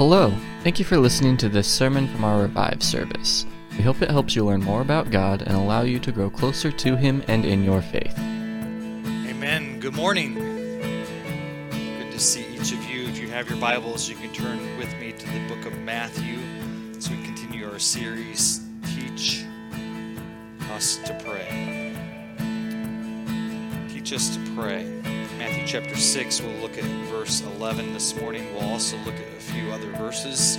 Hello, thank you for listening to this sermon from our Revive service. We hope it helps you learn more about God and allow you to grow closer to Him and in your faith. Amen. Good morning. Good to see each of you. If you have your Bibles, you can turn with me to the book of Matthew as we continue our series, Teach Us to Pray. Teach Us to Pray. Matthew chapter 6, we'll look at verse 11 this morning. We'll also look at a few other verses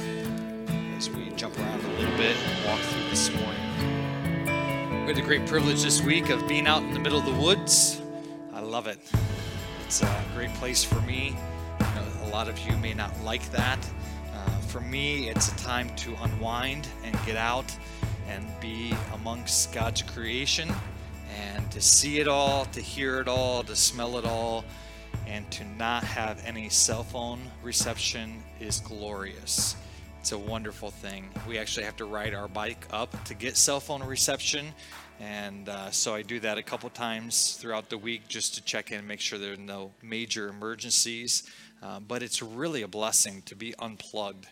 as we jump around a little bit and walk through this morning. We had the great privilege this week of being out in the middle of the woods. I love it. It's a great place for me. A lot of you may not like that. Uh, for me, it's a time to unwind and get out and be amongst God's creation and to see it all, to hear it all, to smell it all, and to not have any cell phone reception is glorious. It's a wonderful thing. We actually have to ride our bike up to get cell phone reception. And uh, so I do that a couple times throughout the week just to check in and make sure there are no major emergencies. Uh, but it's really a blessing to be unplugged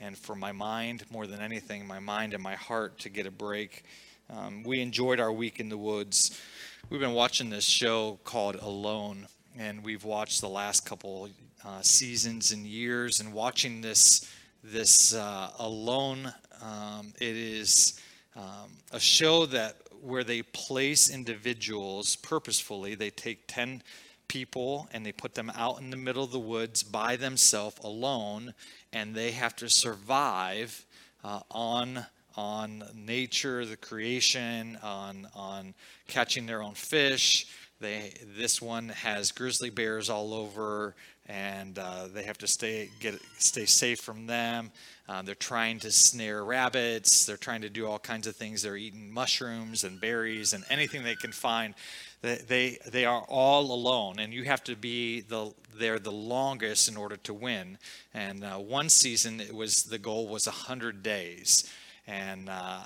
and for my mind, more than anything, my mind and my heart to get a break. Um, we enjoyed our week in the woods. We've been watching this show called Alone, and we've watched the last couple uh, seasons and years. And watching this this uh, Alone, um, it is um, a show that where they place individuals purposefully. They take ten people and they put them out in the middle of the woods by themselves, alone, and they have to survive uh, on on nature, the creation, on on catching their own fish. They this one has grizzly bears all over, and uh, they have to stay get stay safe from them. Uh, they're trying to snare rabbits. They're trying to do all kinds of things. They're eating mushrooms and berries and anything they can find. They they, they are all alone, and you have to be the there the longest in order to win. And uh, one season, it was the goal was hundred days and uh,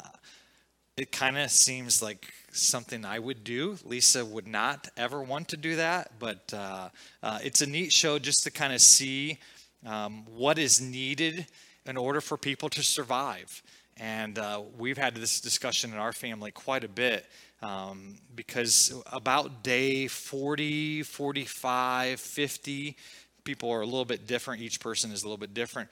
it kind of seems like something I would do. Lisa would not ever want to do that, but uh, uh, it's a neat show just to kind of see um, what is needed in order for people to survive. And uh, we've had this discussion in our family quite a bit um, because about day 40, 45, 50, people are a little bit different. Each person is a little bit different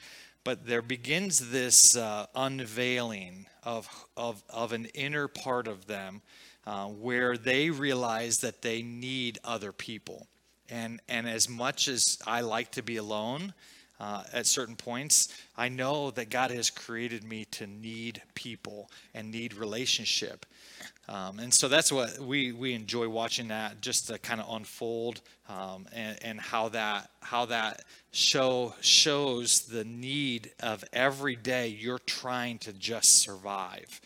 but there begins this uh, unveiling of, of, of an inner part of them uh, where they realize that they need other people. And, and as much as I like to be alone uh, at certain points, I know that God has created me to need people and need relationship. Um, and so that's what we, we enjoy watching that just to kind of unfold um, and, and how that how that show shows the need of every day you're trying to just survive.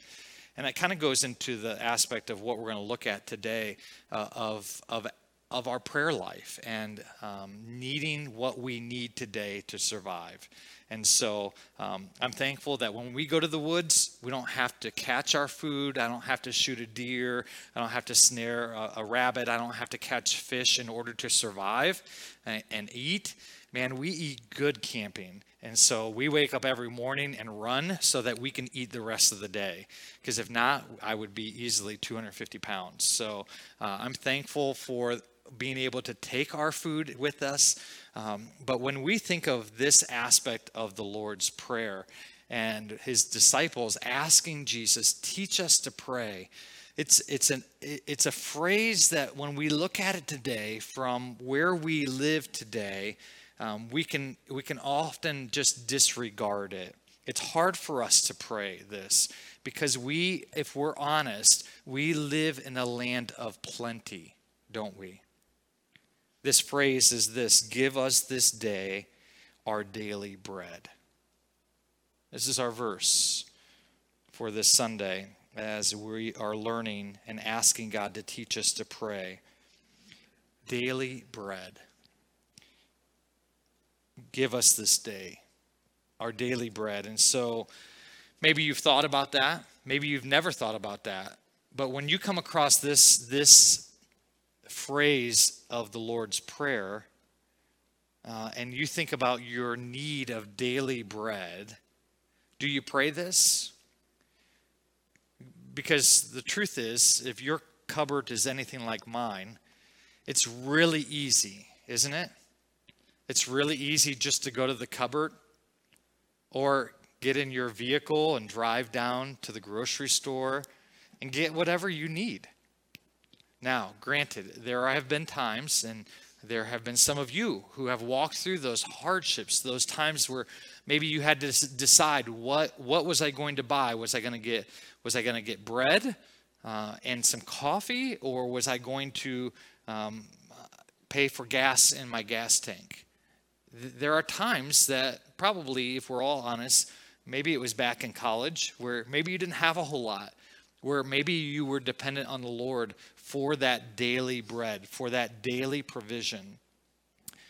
And that kind of goes into the aspect of what we're going to look at today uh, of, of, of our prayer life and um, needing what we need today to survive. And so um, I'm thankful that when we go to the woods, we don't have to catch our food. I don't have to shoot a deer. I don't have to snare a, a rabbit. I don't have to catch fish in order to survive and, and eat. Man, we eat good camping. And so we wake up every morning and run so that we can eat the rest of the day. Because if not, I would be easily 250 pounds. So uh, I'm thankful for being able to take our food with us. Um, but when we think of this aspect of the Lord's Prayer and his disciples asking Jesus, teach us to pray, it's, it's, an, it's a phrase that when we look at it today from where we live today, um, we, can, we can often just disregard it. It's hard for us to pray this because we, if we're honest, we live in a land of plenty, don't we? This phrase is this Give us this day our daily bread. This is our verse for this Sunday as we are learning and asking God to teach us to pray. Daily bread. Give us this day our daily bread. And so maybe you've thought about that. Maybe you've never thought about that. But when you come across this, this phrase of the Lord's Prayer, uh, and you think about your need of daily bread, do you pray this? Because the truth is, if your cupboard is anything like mine, it's really easy, isn't it? It's really easy just to go to the cupboard or get in your vehicle and drive down to the grocery store and get whatever you need. Now, granted, there have been times, and there have been some of you who have walked through those hardships, those times where maybe you had to decide what what was I going to buy? Was I going to get was I going to get bread uh, and some coffee, or was I going to um, pay for gas in my gas tank? There are times that probably, if we're all honest, maybe it was back in college where maybe you didn't have a whole lot where maybe you were dependent on the Lord for that daily bread, for that daily provision.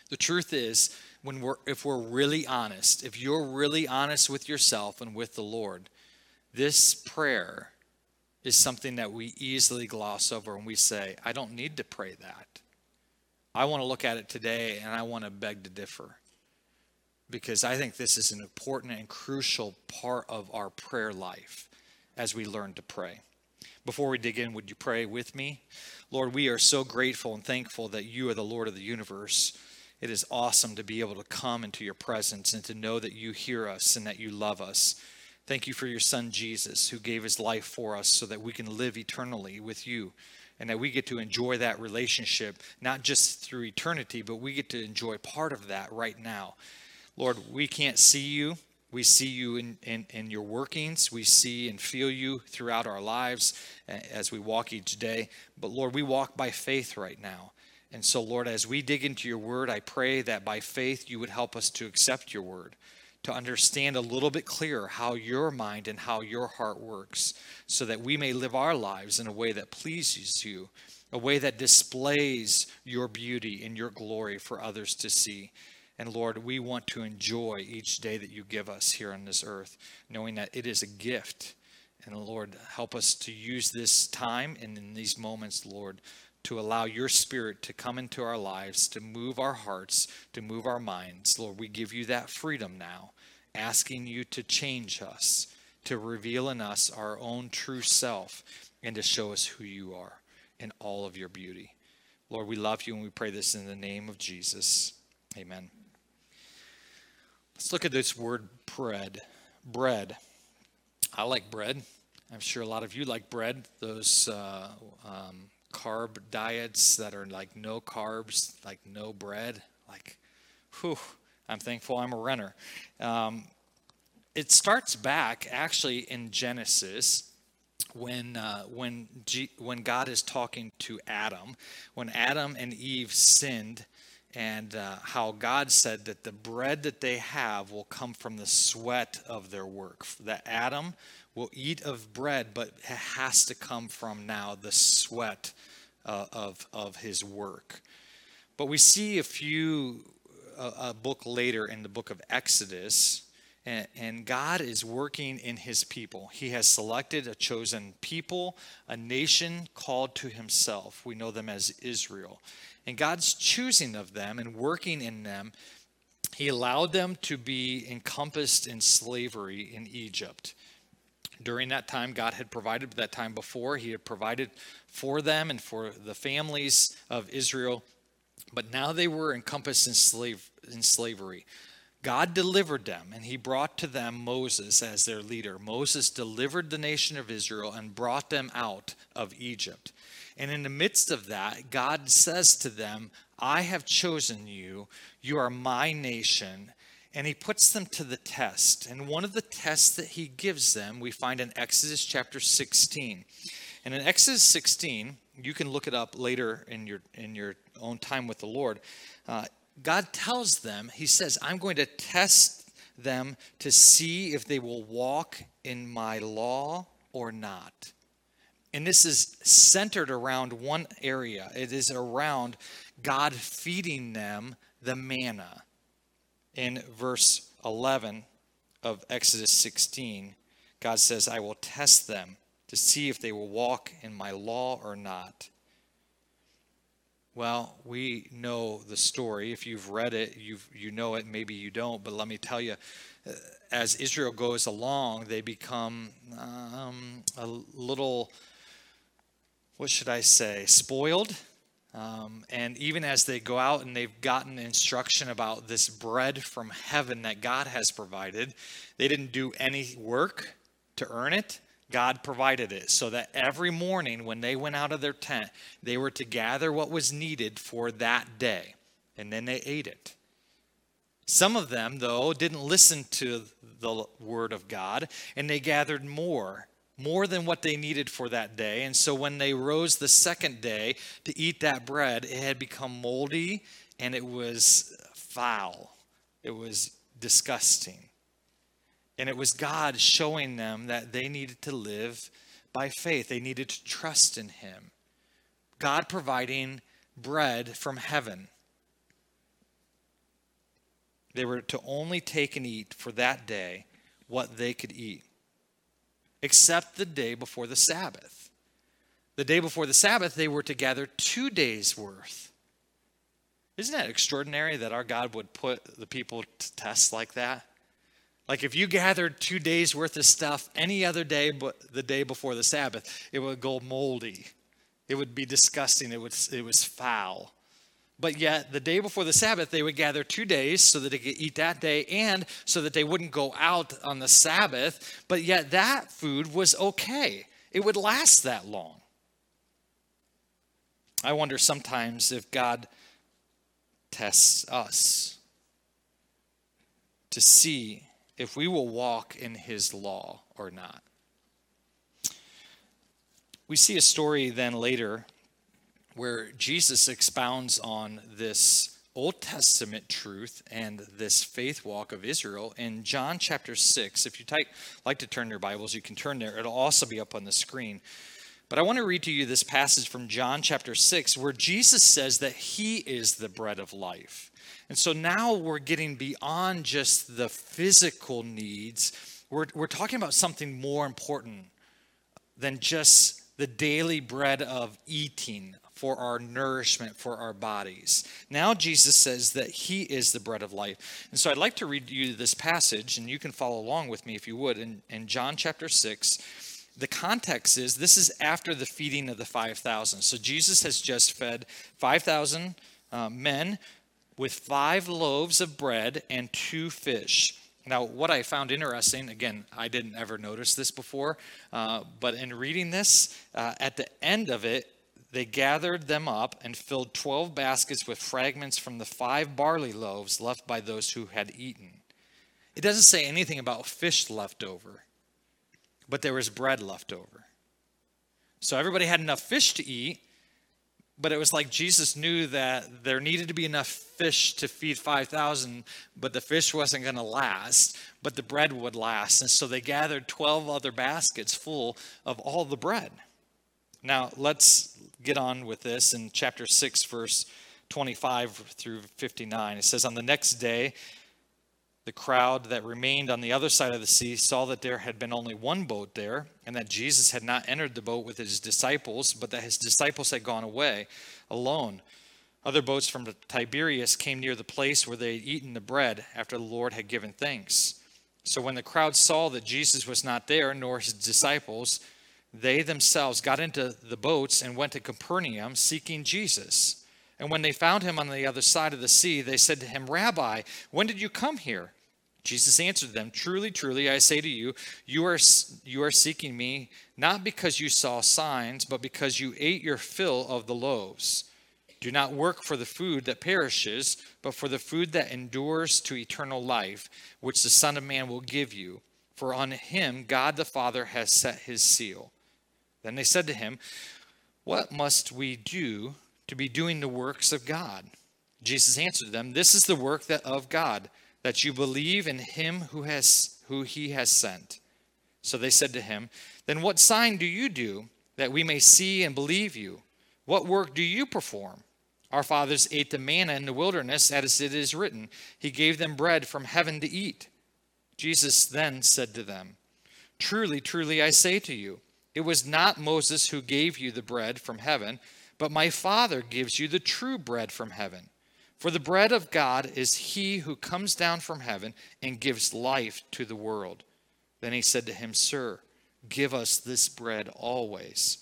The truth is, when we're, if we're really honest, if you're really honest with yourself and with the Lord, this prayer is something that we easily gloss over and we say, I don't need to pray that. I want to look at it today and I want to beg to differ because I think this is an important and crucial part of our prayer life as we learn to pray. Before we dig in, would you pray with me? Lord, we are so grateful and thankful that you are the Lord of the universe. It is awesome to be able to come into your presence and to know that you hear us and that you love us. Thank you for your son Jesus, who gave his life for us so that we can live eternally with you and that we get to enjoy that relationship, not just through eternity, but we get to enjoy part of that right now. Lord, we can't see you. We see you in, in, in, your workings. We see and feel you throughout our lives as we walk each day. But Lord, we walk by faith right now. And so, Lord, as we dig into your word, I pray that by faith you would help us to accept your word, to understand a little bit clearer how your mind and how your heart works, so that we may live our lives in a way that pleases you, a way that displays your beauty and your glory for others to see. And Lord, we want to enjoy each day that you give us here on this earth, knowing that it is a gift. And Lord, help us to use this time and in these moments, Lord, to allow your spirit to come into our lives, to move our hearts, to move our minds. Lord, we give you that freedom now, asking you to change us, to reveal in us our own true self, and to show us who you are in all of your beauty. Lord, we love you and we pray this in the name of Jesus. Amen. Let's look at this word bread. Bread. I like bread. I'm sure a lot of you like bread. Those uh, um, carb diets that are like no carbs, like no bread. Like, whew, I'm thankful I'm a runner. Um, it starts back actually in Genesis when uh, when G- when God is talking to Adam, when Adam and Eve sinned and uh, how God said that the bread that they have will come from the sweat of their work. That Adam will eat of bread, but it has to come from now the sweat uh, of, of his work. But we see a few, uh, a book later in the book of Exodus, and, and God is working in his people. He has selected a chosen people, a nation called to himself. We know them as Israel. And God's choosing of them and working in them, He allowed them to be encompassed in slavery in Egypt. During that time, God had provided that time before. He had provided for them and for the families of Israel. But now they were encompassed in, slave, in slavery. God delivered them, and he brought to them Moses as their leader. Moses delivered the nation of Israel and brought them out of Egypt. And in the midst of that, God says to them, I have chosen you. You are my nation. And he puts them to the test. And one of the tests that he gives them, we find in Exodus chapter 16. And in Exodus 16, you can look it up later in your, in your own time with the Lord. Uh, God tells them, He says, I'm going to test them to see if they will walk in my law or not. And this is centered around one area it is around God feeding them the manna. In verse 11 of Exodus 16, God says, I will test them to see if they will walk in my law or not. Well, we know the story. If you've read it, you you know it. Maybe you don't. But let me tell you, as Israel goes along, they become um, a little, what should I say, spoiled. Um, and even as they go out and they've gotten instruction about this bread from heaven that God has provided, they didn't do any work to earn it. God provided it so that every morning when they went out of their tent, they were to gather what was needed for that day, and then they ate it. Some of them, though, didn't listen to the word of God, and they gathered more, more than what they needed for that day. And so when they rose the second day to eat that bread, it had become moldy and it was foul. It was disgusting. And it was God showing them that they needed to live by faith, they needed to trust in Him. God providing bread from heaven. They were to only take and eat for that day what they could eat, except the day before the Sabbath. The day before the Sabbath, they were to gather two days' worth. Isn't that extraordinary that our God would put the people to tests like that? Like if you gathered two days worth of stuff any other day but the day before the Sabbath, it would go moldy. It would be disgusting. It was, it was foul. But yet, the day before the Sabbath, they would gather two days so that they could eat that day and so that they wouldn't go out on the Sabbath. But yet, that food was okay, it would last that long. I wonder sometimes if God tests us to see if we will walk in his law or not. We see a story then later where Jesus expounds on this Old Testament truth and this faith walk of Israel in John chapter 6. If you would like to turn your Bibles, you can turn there. It'll also be up on the screen. But I want to read to you this passage from John chapter 6 where Jesus says that he is the bread of life. And so now we're getting beyond just the physical needs. We're, we're talking about something more important than just the daily bread of eating for our nourishment for our bodies. Now Jesus says that he is the bread of life. And so I'd like to read you this passage, and you can follow along with me if you would, in, in John chapter 6. The context is this is after the feeding of the 5,000. So Jesus has just fed 5,000 uh, men with five loaves of bread and two fish. Now, what I found interesting, again, I didn't ever notice this before, uh, but in reading this, uh, at the end of it, they gathered them up and filled 12 baskets with fragments from the five barley loaves left by those who had eaten. It doesn't say anything about fish left over, but there was bread left over. So everybody had enough fish to eat, but it was like Jesus knew that there needed to be enough fish to feed 5,000, but the fish wasn't going to last, but the bread would last. And so they gathered 12 other baskets full of all the bread. Now, let's get on with this in chapter 6, verse 25 through 59. It says, On the next day, the crowd that remained on the other side of the sea saw that there had been only one boat there, and that Jesus had not entered the boat with his disciples, but that his disciples had gone away alone. Other boats from Tiberias came near the place where they had eaten the bread after the Lord had given thanks. So when the crowd saw that Jesus was not there, nor his disciples, they themselves got into the boats and went to Capernaum seeking Jesus. And when they found him on the other side of the sea, they said to him, Rabbi, when did you come here? Jesus answered them, Truly, truly, I say to you, you are, you are seeking me not because you saw signs, but because you ate your fill of the loaves. Do not work for the food that perishes, but for the food that endures to eternal life, which the Son of Man will give you. For on him God the Father has set his seal. Then they said to him, What must we do to be doing the works of God? Jesus answered them, This is the work that of God, that you believe in him who has who he has sent. So they said to him, Then what sign do you do that we may see and believe you? What work do you perform? Our fathers ate the manna in the wilderness, as it is written, He gave them bread from heaven to eat. Jesus then said to them, Truly, truly, I say to you, it was not Moses who gave you the bread from heaven but my Father gives you the true bread from heaven. For the bread of God is he who comes down from heaven and gives life to the world. Then he said to him, Sir, give us this bread always.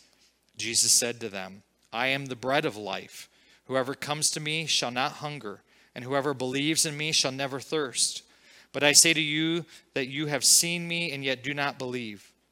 Jesus said to them, I am the bread of life. Whoever comes to me shall not hunger, and whoever believes in me shall never thirst. But I say to you that you have seen me and yet do not believe.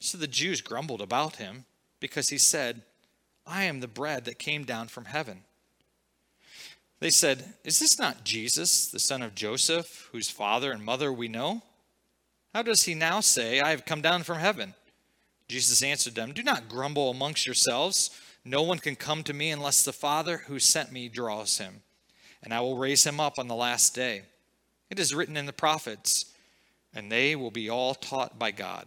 So the Jews grumbled about him, because he said, I am the bread that came down from heaven. They said, Is this not Jesus, the son of Joseph, whose father and mother we know? How does he now say, I have come down from heaven? Jesus answered them, Do not grumble amongst yourselves. No one can come to me unless the Father who sent me draws him, and I will raise him up on the last day. It is written in the prophets, and they will be all taught by God.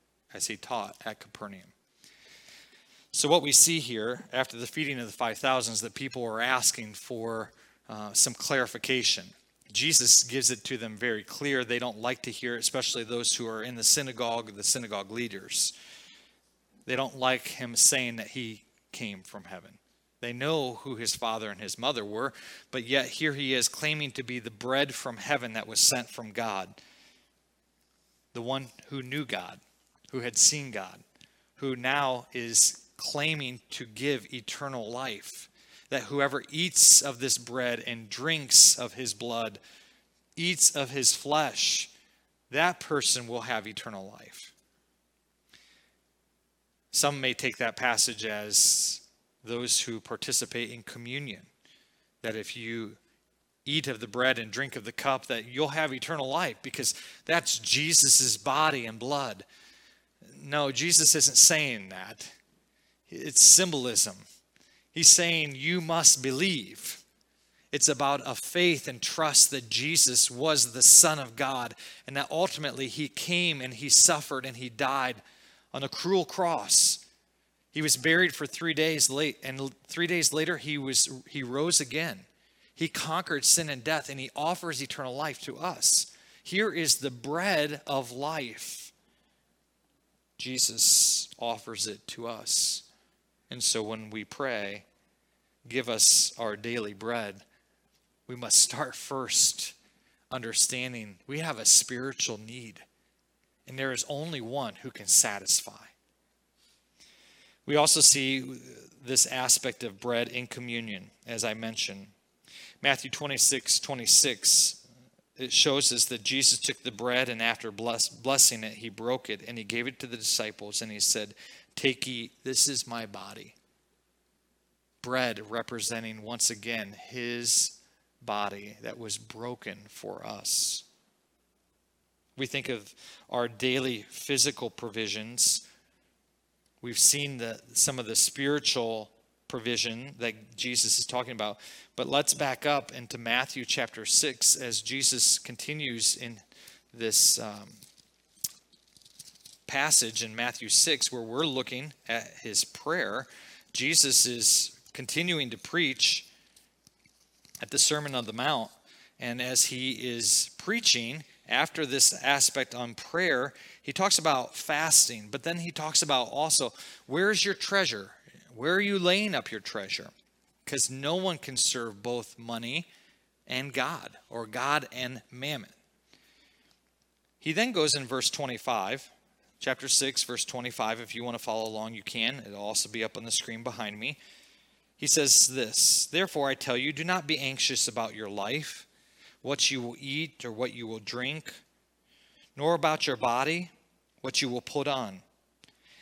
as he taught at Capernaum. So, what we see here after the feeding of the 5,000 is that people are asking for uh, some clarification. Jesus gives it to them very clear. They don't like to hear it, especially those who are in the synagogue, the synagogue leaders. They don't like him saying that he came from heaven. They know who his father and his mother were, but yet here he is claiming to be the bread from heaven that was sent from God. The one who knew God, who had seen God, who now is claiming to give eternal life. That whoever eats of this bread and drinks of his blood, eats of his flesh, that person will have eternal life. Some may take that passage as those who participate in communion. That if you eat of the bread and drink of the cup, that you'll have eternal life because that's Jesus' body and blood. No, Jesus isn't saying that. It's symbolism. He's saying you must believe. It's about a faith and trust that Jesus was the Son of God and that ultimately he came and he suffered and he died on a cruel cross. He was buried for three days late, and three days later he was he rose again. He conquered sin and death, and he offers eternal life to us. Here is the bread of life. Jesus offers it to us. And so when we pray, give us our daily bread, we must start first understanding we have a spiritual need, and there is only one who can satisfy. We also see this aspect of bread in communion, as I mentioned. Matthew 26 26, it shows us that Jesus took the bread and after bless, blessing it, he broke it and he gave it to the disciples and he said, Take, eat, this is my body. Bread representing once again his body that was broken for us. We think of our daily physical provisions. We've seen the, some of the spiritual provision that Jesus is talking about. But let's back up into Matthew chapter 6 as Jesus continues in this um, passage in Matthew 6 where we're looking at his prayer. Jesus is continuing to preach at the Sermon on the Mount. And as he is preaching, after this aspect on prayer, he talks about fasting, but then he talks about also where's your treasure? Where are you laying up your treasure? Because no one can serve both money and God, or God and mammon. He then goes in verse 25, chapter 6, verse 25. If you want to follow along, you can. It'll also be up on the screen behind me. He says this Therefore, I tell you, do not be anxious about your life, what you will eat or what you will drink, nor about your body, what you will put on.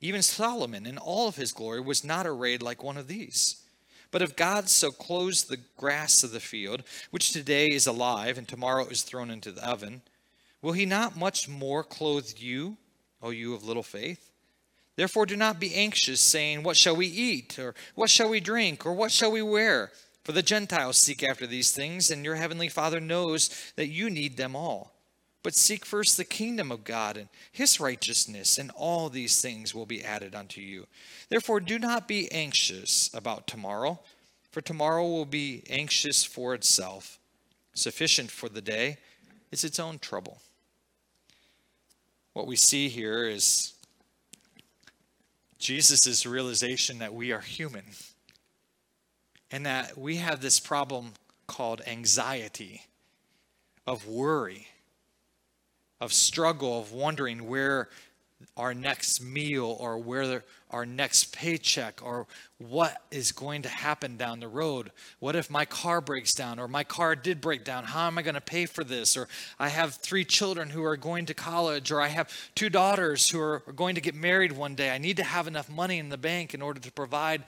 even Solomon in all of his glory was not arrayed like one of these. But if God so clothes the grass of the field, which today is alive and tomorrow is thrown into the oven, will he not much more clothe you, O you of little faith? Therefore do not be anxious, saying, What shall we eat? Or what shall we drink? Or what shall we wear? For the Gentiles seek after these things, and your heavenly Father knows that you need them all. But seek first the kingdom of God and his righteousness, and all these things will be added unto you. Therefore, do not be anxious about tomorrow, for tomorrow will be anxious for itself. Sufficient for the day is its own trouble. What we see here is Jesus' realization that we are human and that we have this problem called anxiety, of worry of struggle, of wondering where our next meal or where our next paycheck or what is going to happen down the road. What if my car breaks down or my car did break down? How am I going to pay for this? Or I have three children who are going to college or I have two daughters who are going to get married one day. I need to have enough money in the bank in order to provide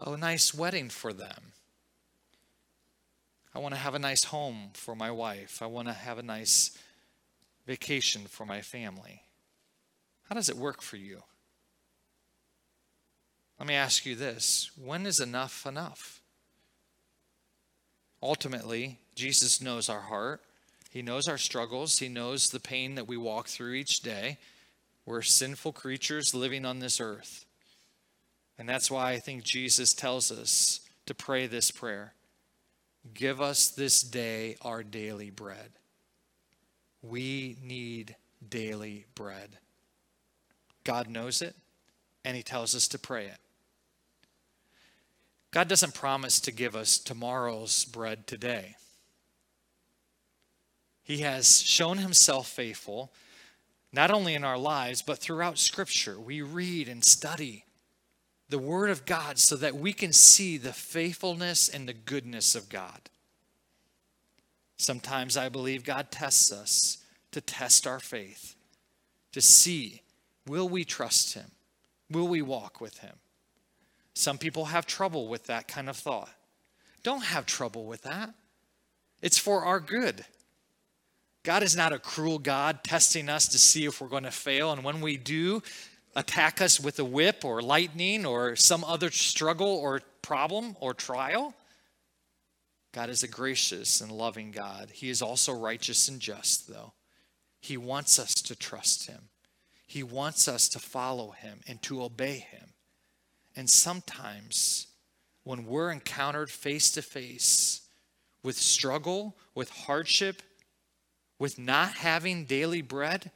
a nice wedding for them. I want to have a nice home for my wife. I want to have a nice vacation for my family. How does it work for you? Let me ask you this when is enough enough? Ultimately, Jesus knows our heart. He knows our struggles. He knows the pain that we walk through each day. We're sinful creatures living on this earth. And that's why I think Jesus tells us to pray this prayer Give us this day our daily bread. We need daily bread. God knows it, and He tells us to pray it. God doesn't promise to give us tomorrow's bread today. He has shown Himself faithful, not only in our lives, but throughout Scripture. We read and study the Word of God so that we can see the faithfulness and the goodness of God. Sometimes I believe God tests us to test our faith, to see will we trust Him? Will we walk with Him? Some people have trouble with that kind of thought. Don't have trouble with that. It's for our good. God is not a cruel God testing us to see if we're going to fail. And when we do, attack us with a whip or lightning or some other struggle or problem or trial. God is a gracious and loving God. He is also righteous and just, though. He wants us to trust Him, He wants us to follow Him and to obey Him. And sometimes, when we're encountered face to face with struggle, with hardship, with not having daily bread,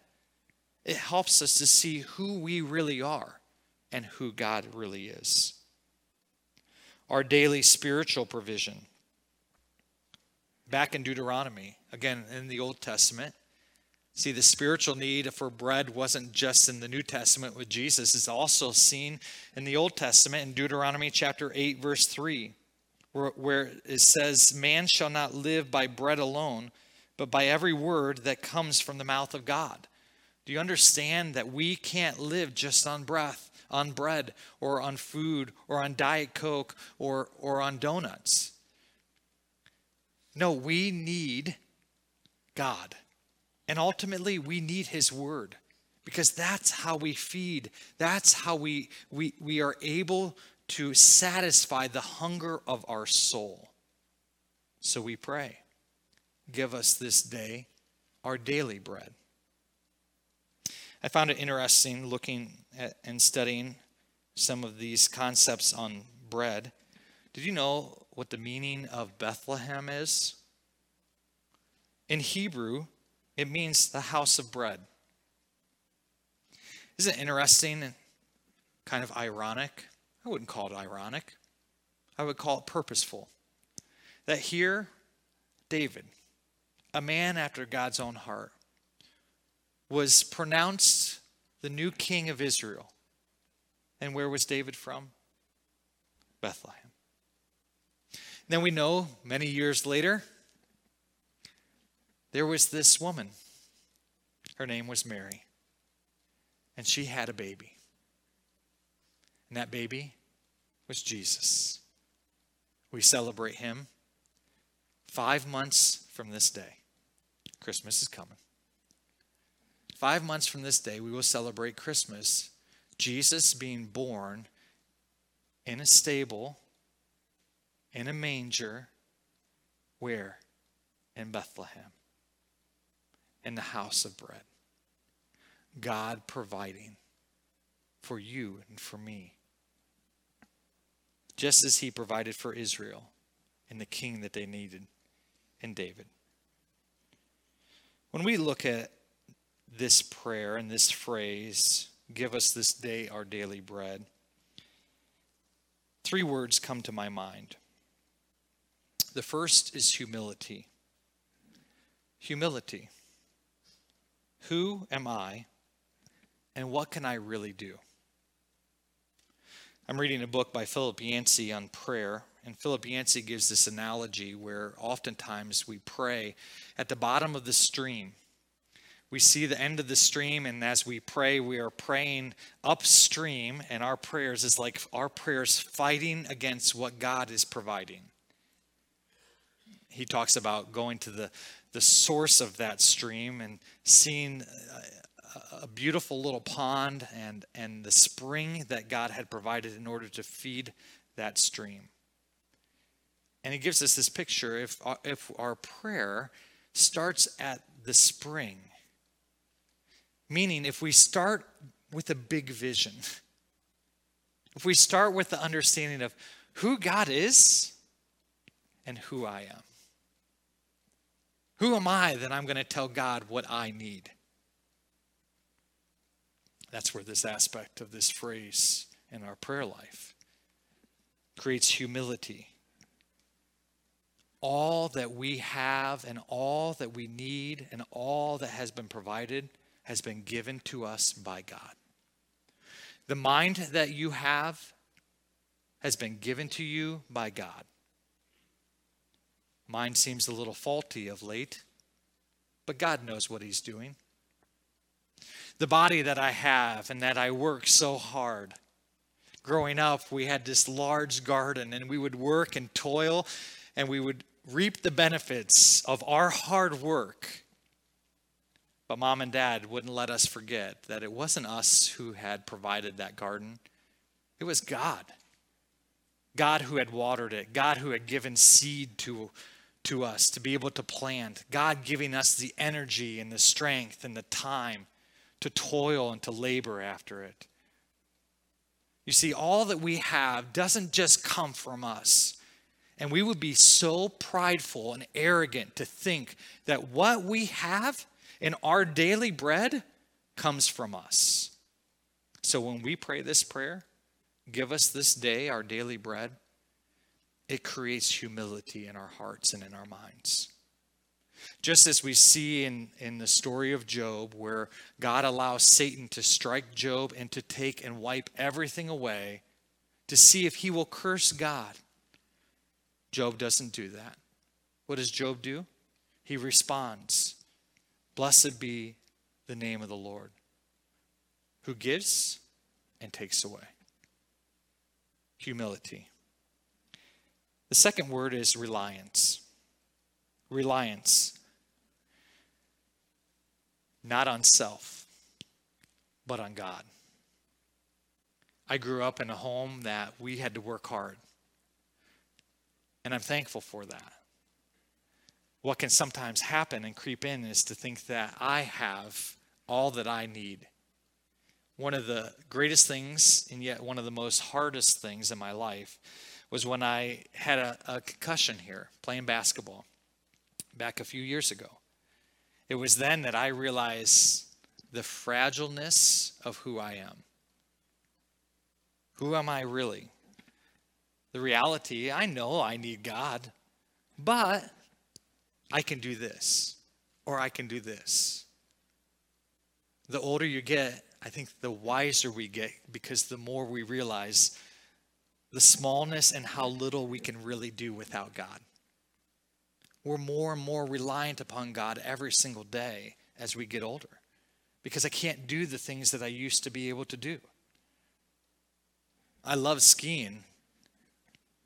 it helps us to see who we really are and who God really is. Our daily spiritual provision back in Deuteronomy, again in the Old Testament. See, the spiritual need for bread wasn't just in the New Testament with Jesus, it's also seen in the Old Testament in Deuteronomy chapter 8, verse 3, where, where it says, Man shall not live by bread alone, but by every word that comes from the mouth of God. Do you understand that we can't live just on breath, on bread, or on food, or on Diet Coke, or, or on donuts? No, we need God. And ultimately, we need His Word because that's how we feed. That's how we, we, we are able to satisfy the hunger of our soul. So we pray, give us this day our daily bread. I found it interesting looking at and studying some of these concepts on bread. Did you know what the meaning of Bethlehem is? In Hebrew, it means the house of bread. Isn't it interesting and kind of ironic? I wouldn't call it ironic. I would call it purposeful. That here, David, a man after God's own heart, was pronounced the new king of Israel. And where was David from? Bethlehem. Then we know many years later, there was this woman. Her name was Mary. And she had a baby. And that baby was Jesus. We celebrate him five months from this day. Christmas is coming. Five months from this day, we will celebrate Christmas. Jesus being born in a stable, in a manger, where? In Bethlehem in the house of bread. God providing for you and for me. Just as he provided for Israel and the king that they needed in David. When we look at this prayer and this phrase, give us this day our daily bread, three words come to my mind. The first is humility. Humility. Who am I and what can I really do? I'm reading a book by Philip Yancey on prayer, and Philip Yancey gives this analogy where oftentimes we pray at the bottom of the stream. We see the end of the stream, and as we pray, we are praying upstream, and our prayers is like our prayers fighting against what God is providing. He talks about going to the the source of that stream and seeing a, a beautiful little pond and, and the spring that God had provided in order to feed that stream. And he gives us this picture if, uh, if our prayer starts at the spring, meaning if we start with a big vision, if we start with the understanding of who God is and who I am. Who am I that I'm going to tell God what I need? That's where this aspect of this phrase in our prayer life creates humility. All that we have and all that we need and all that has been provided has been given to us by God. The mind that you have has been given to you by God. Mine seems a little faulty of late, but God knows what He's doing. The body that I have and that I work so hard. Growing up, we had this large garden and we would work and toil and we would reap the benefits of our hard work. But mom and dad wouldn't let us forget that it wasn't us who had provided that garden, it was God. God who had watered it, God who had given seed to to us to be able to plant. God giving us the energy and the strength and the time to toil and to labor after it. You see, all that we have doesn't just come from us. And we would be so prideful and arrogant to think that what we have in our daily bread comes from us. So when we pray this prayer, give us this day our daily bread, it creates humility in our hearts and in our minds. Just as we see in, in the story of Job, where God allows Satan to strike Job and to take and wipe everything away to see if he will curse God. Job doesn't do that. What does Job do? He responds, Blessed be the name of the Lord, who gives and takes away. Humility. The second word is reliance. Reliance. Not on self, but on God. I grew up in a home that we had to work hard. And I'm thankful for that. What can sometimes happen and creep in is to think that I have all that I need. One of the greatest things, and yet one of the most hardest things in my life, was when I had a, a concussion here playing basketball back a few years ago. It was then that I realized the fragileness of who I am. Who am I really? The reality, I know I need God, but I can do this or I can do this. The older you get, I think the wiser we get because the more we realize the smallness and how little we can really do without God. We're more and more reliant upon God every single day as we get older because I can't do the things that I used to be able to do. I love skiing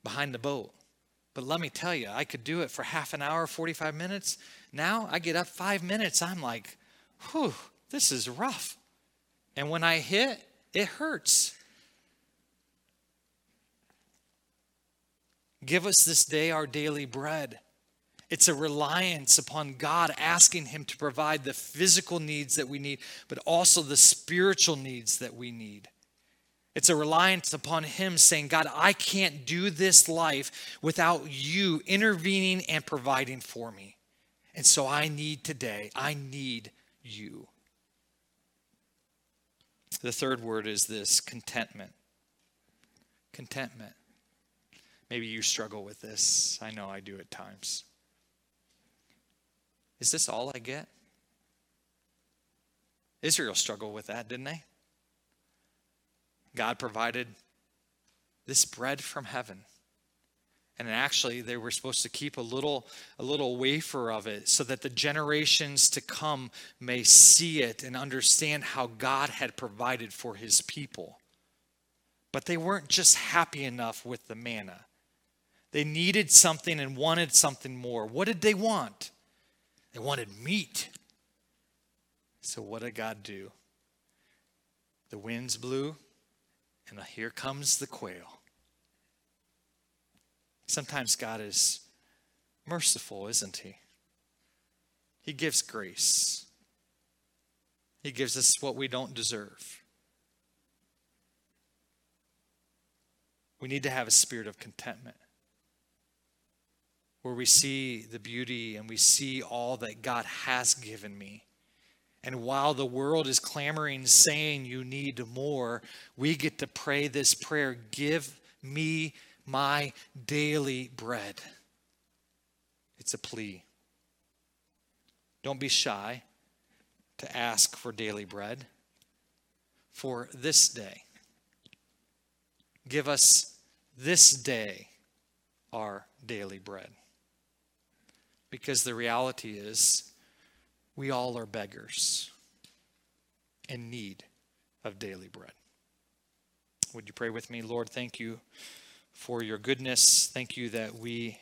behind the boat. But let me tell you, I could do it for half an hour, 45 minutes. Now I get up five minutes. I'm like, whew, this is rough. And when I hit, it hurts. Give us this day our daily bread. It's a reliance upon God, asking Him to provide the physical needs that we need, but also the spiritual needs that we need. It's a reliance upon Him saying, God, I can't do this life without you intervening and providing for me. And so I need today, I need you. The third word is this contentment. Contentment. Maybe you struggle with this. I know I do at times. Is this all I get? Israel struggled with that, didn't they? God provided this bread from heaven. And actually, they were supposed to keep a little, a little wafer of it so that the generations to come may see it and understand how God had provided for his people. But they weren't just happy enough with the manna. They needed something and wanted something more. What did they want? They wanted meat. So, what did God do? The winds blew, and here comes the quail. Sometimes God is merciful, isn't He? He gives grace, He gives us what we don't deserve. We need to have a spirit of contentment where we see the beauty and we see all that God has given me. And while the world is clamoring, saying you need more, we get to pray this prayer Give me my daily bread. It's a plea. Don't be shy to ask for daily bread for this day. Give us this day our daily bread. Because the reality is, we all are beggars in need of daily bread. Would you pray with me? Lord, thank you for your goodness. Thank you that we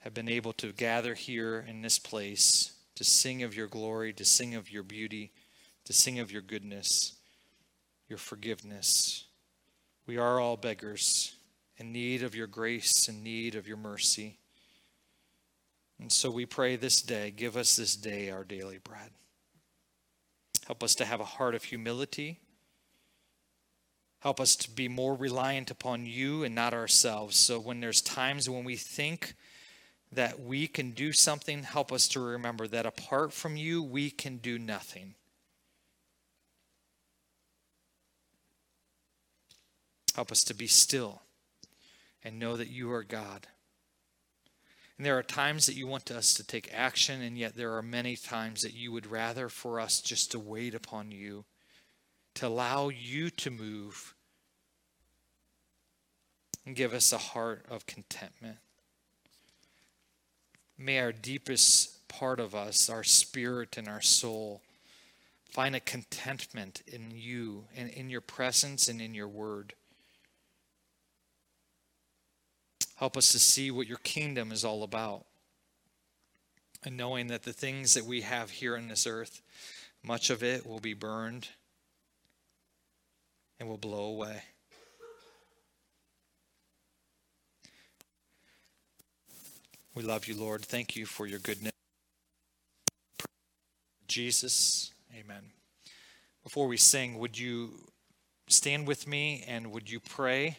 have been able to gather here in this place to sing of your glory, to sing of your beauty, to sing of your goodness, your forgiveness. We are all beggars in need of your grace, in need of your mercy. And so we pray this day, give us this day our daily bread. Help us to have a heart of humility. Help us to be more reliant upon you and not ourselves. So when there's times when we think that we can do something, help us to remember that apart from you, we can do nothing. Help us to be still and know that you are God. And there are times that you want us to take action, and yet there are many times that you would rather for us just to wait upon you, to allow you to move, and give us a heart of contentment. May our deepest part of us, our spirit and our soul, find a contentment in you and in your presence and in your word. Help us to see what your kingdom is all about. And knowing that the things that we have here on this earth, much of it will be burned and will blow away. We love you, Lord. Thank you for your goodness. Jesus, amen. Before we sing, would you stand with me and would you pray?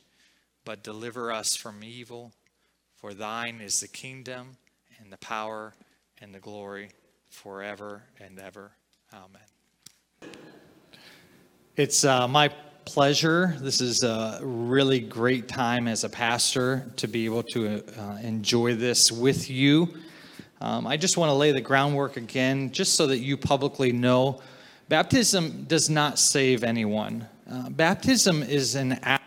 but deliver us from evil. For thine is the kingdom and the power and the glory forever and ever. Amen. It's uh, my pleasure. This is a really great time as a pastor to be able to uh, enjoy this with you. Um, I just want to lay the groundwork again, just so that you publicly know baptism does not save anyone. Uh, baptism is an act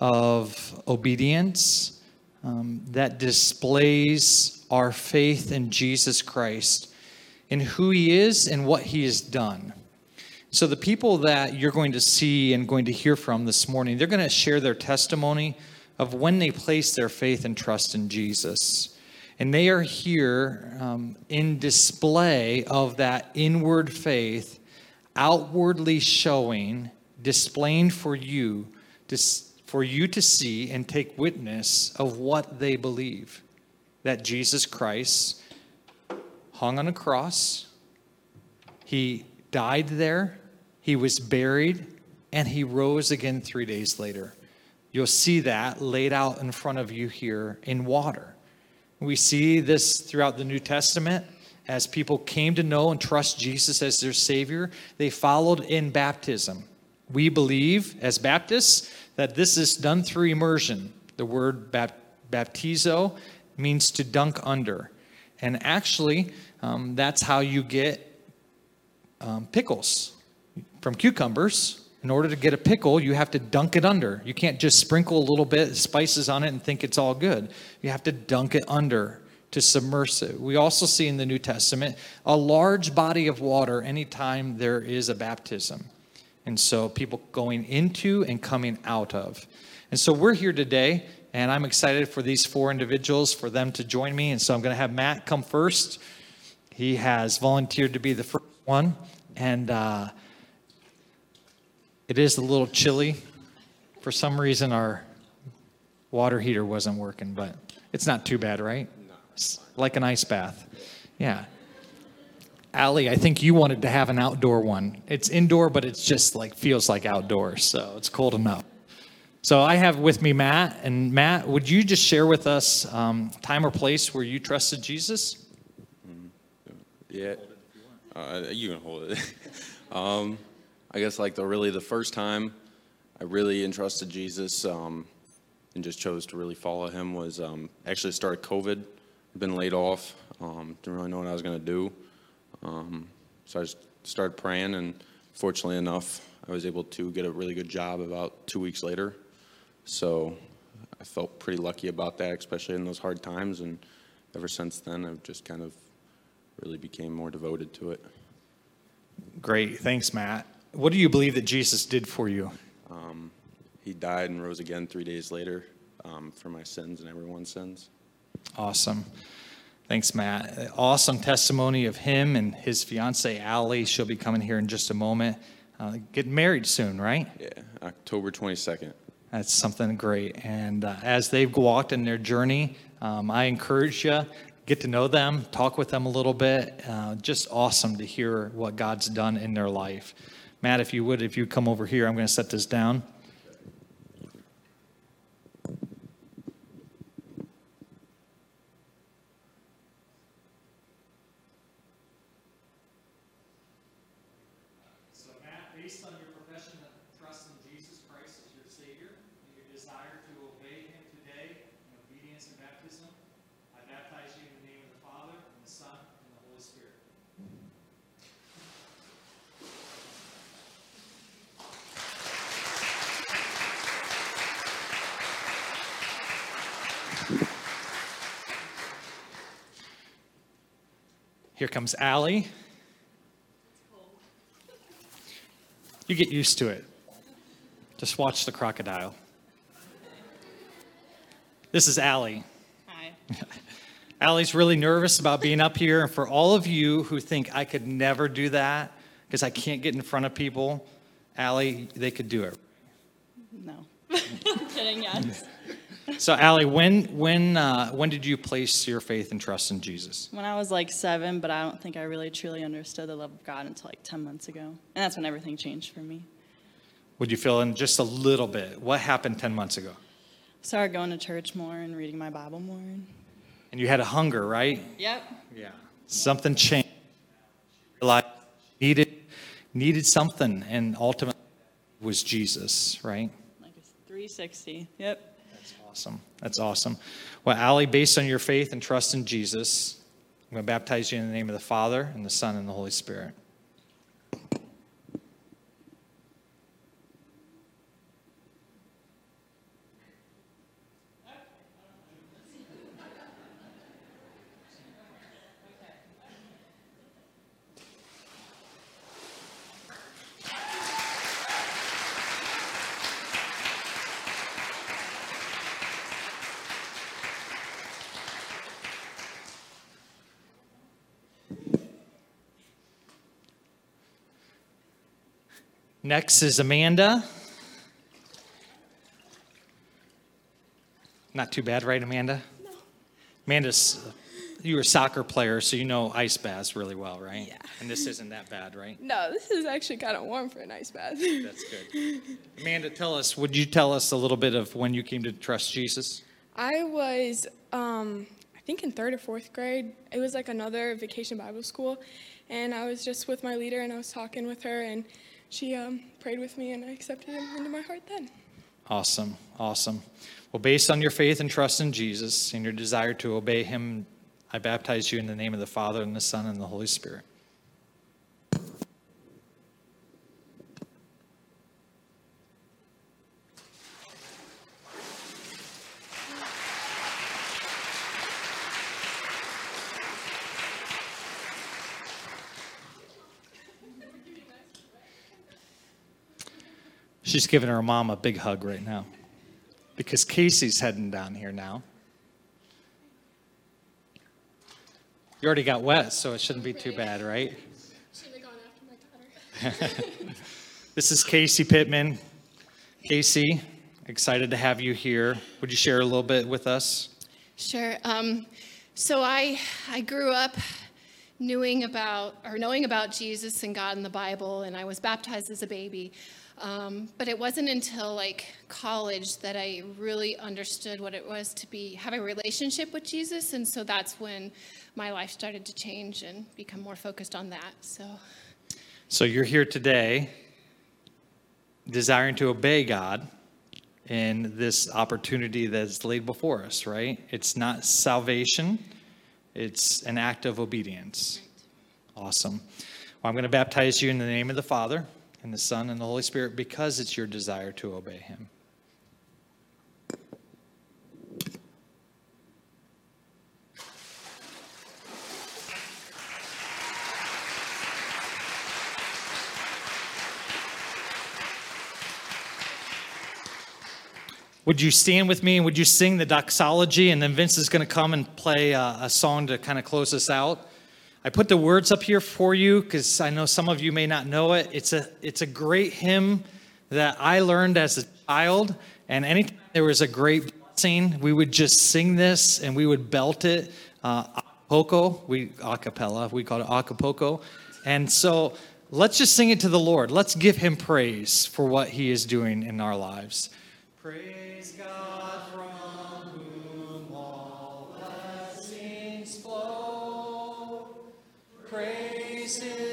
of obedience um, that displays our faith in Jesus Christ, in who He is and what He has done. So, the people that you're going to see and going to hear from this morning, they're going to share their testimony of when they placed their faith and trust in Jesus. And they are here um, in display of that inward faith, outwardly showing, displaying for you, dis- for you to see and take witness of what they believe that Jesus Christ hung on a cross, he died there, he was buried, and he rose again three days later. You'll see that laid out in front of you here in water. We see this throughout the New Testament as people came to know and trust Jesus as their Savior, they followed in baptism. We believe as Baptists that this is done through immersion. The word baptizo means to dunk under. And actually, um, that's how you get um, pickles from cucumbers. In order to get a pickle, you have to dunk it under. You can't just sprinkle a little bit of spices on it and think it's all good. You have to dunk it under to submerge it. We also see in the New Testament a large body of water anytime there is a baptism. And so people going into and coming out of. And so we're here today, and I'm excited for these four individuals for them to join me. And so I'm going to have Matt come first. He has volunteered to be the first one, and uh, it is a little chilly. For some reason, our water heater wasn't working, but it's not too bad, right? No, like an ice bath. Yeah. Allie, I think you wanted to have an outdoor one. It's indoor, but it's just like feels like outdoors, so it's cold enough. So I have with me Matt, and Matt, would you just share with us um, time or place where you trusted Jesus? Yeah, uh, you can hold it. um, I guess like the really the first time I really entrusted Jesus um, and just chose to really follow Him was um, actually started COVID. I've been laid off. Um, didn't really know what I was gonna do. Um, so I just started praying, and fortunately enough, I was able to get a really good job about two weeks later. So I felt pretty lucky about that, especially in those hard times. And ever since then, I've just kind of really became more devoted to it. Great. Thanks, Matt. What do you believe that Jesus did for you? Um, he died and rose again three days later um, for my sins and everyone's sins. Awesome. Thanks, Matt. Awesome testimony of him and his fiancee, Allie. She'll be coming here in just a moment. Uh, getting married soon, right? Yeah, October 22nd. That's something great. And uh, as they've walked in their journey, um, I encourage you get to know them, talk with them a little bit. Uh, just awesome to hear what God's done in their life. Matt, if you would, if you come over here, I'm going to set this down. So, Matt, based on your profession of trust in Jesus Christ as your Savior and your desire to obey Him today in obedience and baptism, I baptize you in the name of the Father, and the Son, and the Holy Spirit. Here comes Allie. You get used to it. Just watch the crocodile. This is Allie. Hi. Allie's really nervous about being up here. And for all of you who think I could never do that because I can't get in front of people, Allie, they could do it. No. Kidding, yes. So, Allie, when when uh, when did you place your faith and trust in Jesus? When I was like seven, but I don't think I really truly understood the love of God until like 10 months ago. And that's when everything changed for me. Would you fill in just a little bit? What happened ten months ago? Started going to church more and reading my Bible more. And... You had a hunger, right? Yep. Yeah. Something changed. Like needed needed something, and ultimately it was Jesus, right? Like it's 360. Yep. Awesome. That's awesome. Well, Allie, based on your faith and trust in Jesus, I'm going to baptize you in the name of the Father, and the Son, and the Holy Spirit. Next is Amanda. Not too bad, right, Amanda? No. Amanda's, you were a soccer player, so you know ice baths really well, right? Yeah. And this isn't that bad, right? No, this is actually kind of warm for an ice bath. That's good. Amanda, tell us, would you tell us a little bit of when you came to trust Jesus? I was, um, I think in third or fourth grade. It was like another vacation Bible school, and I was just with my leader, and I was talking with her, and she um, prayed with me, and I accepted him into my heart then. Awesome, awesome. Well, based on your faith and trust in Jesus and your desire to obey him, I baptize you in the name of the Father and the Son and the Holy Spirit. She's giving her mom a big hug right now because Casey's heading down here now. You already got wet, so it shouldn't be too bad, right? This is Casey Pittman. Casey, excited to have you here. Would you share a little bit with us? Sure. Um, so I I grew up knowing about or knowing about Jesus and God in the Bible, and I was baptized as a baby. Um, but it wasn't until like college that I really understood what it was to be have a relationship with Jesus, and so that's when my life started to change and become more focused on that. So So you're here today desiring to obey God in this opportunity that's laid before us, right? It's not salvation, it's an act of obedience. Awesome. Well, I'm going to baptize you in the name of the Father and the Son and the Holy Spirit because it's your desire to obey Him. Would you stand with me and would you sing the doxology? And then Vince is going to come and play a, a song to kind of close us out. I put the words up here for you because I know some of you may not know it. It's a, it's a great hymn that I learned as a child. And anytime there was a great blessing, we would just sing this and we would belt it uh. We acapella. We call it Acapulco. And so let's just sing it to the Lord. Let's give him praise for what he is doing in our lives. Praise God Praise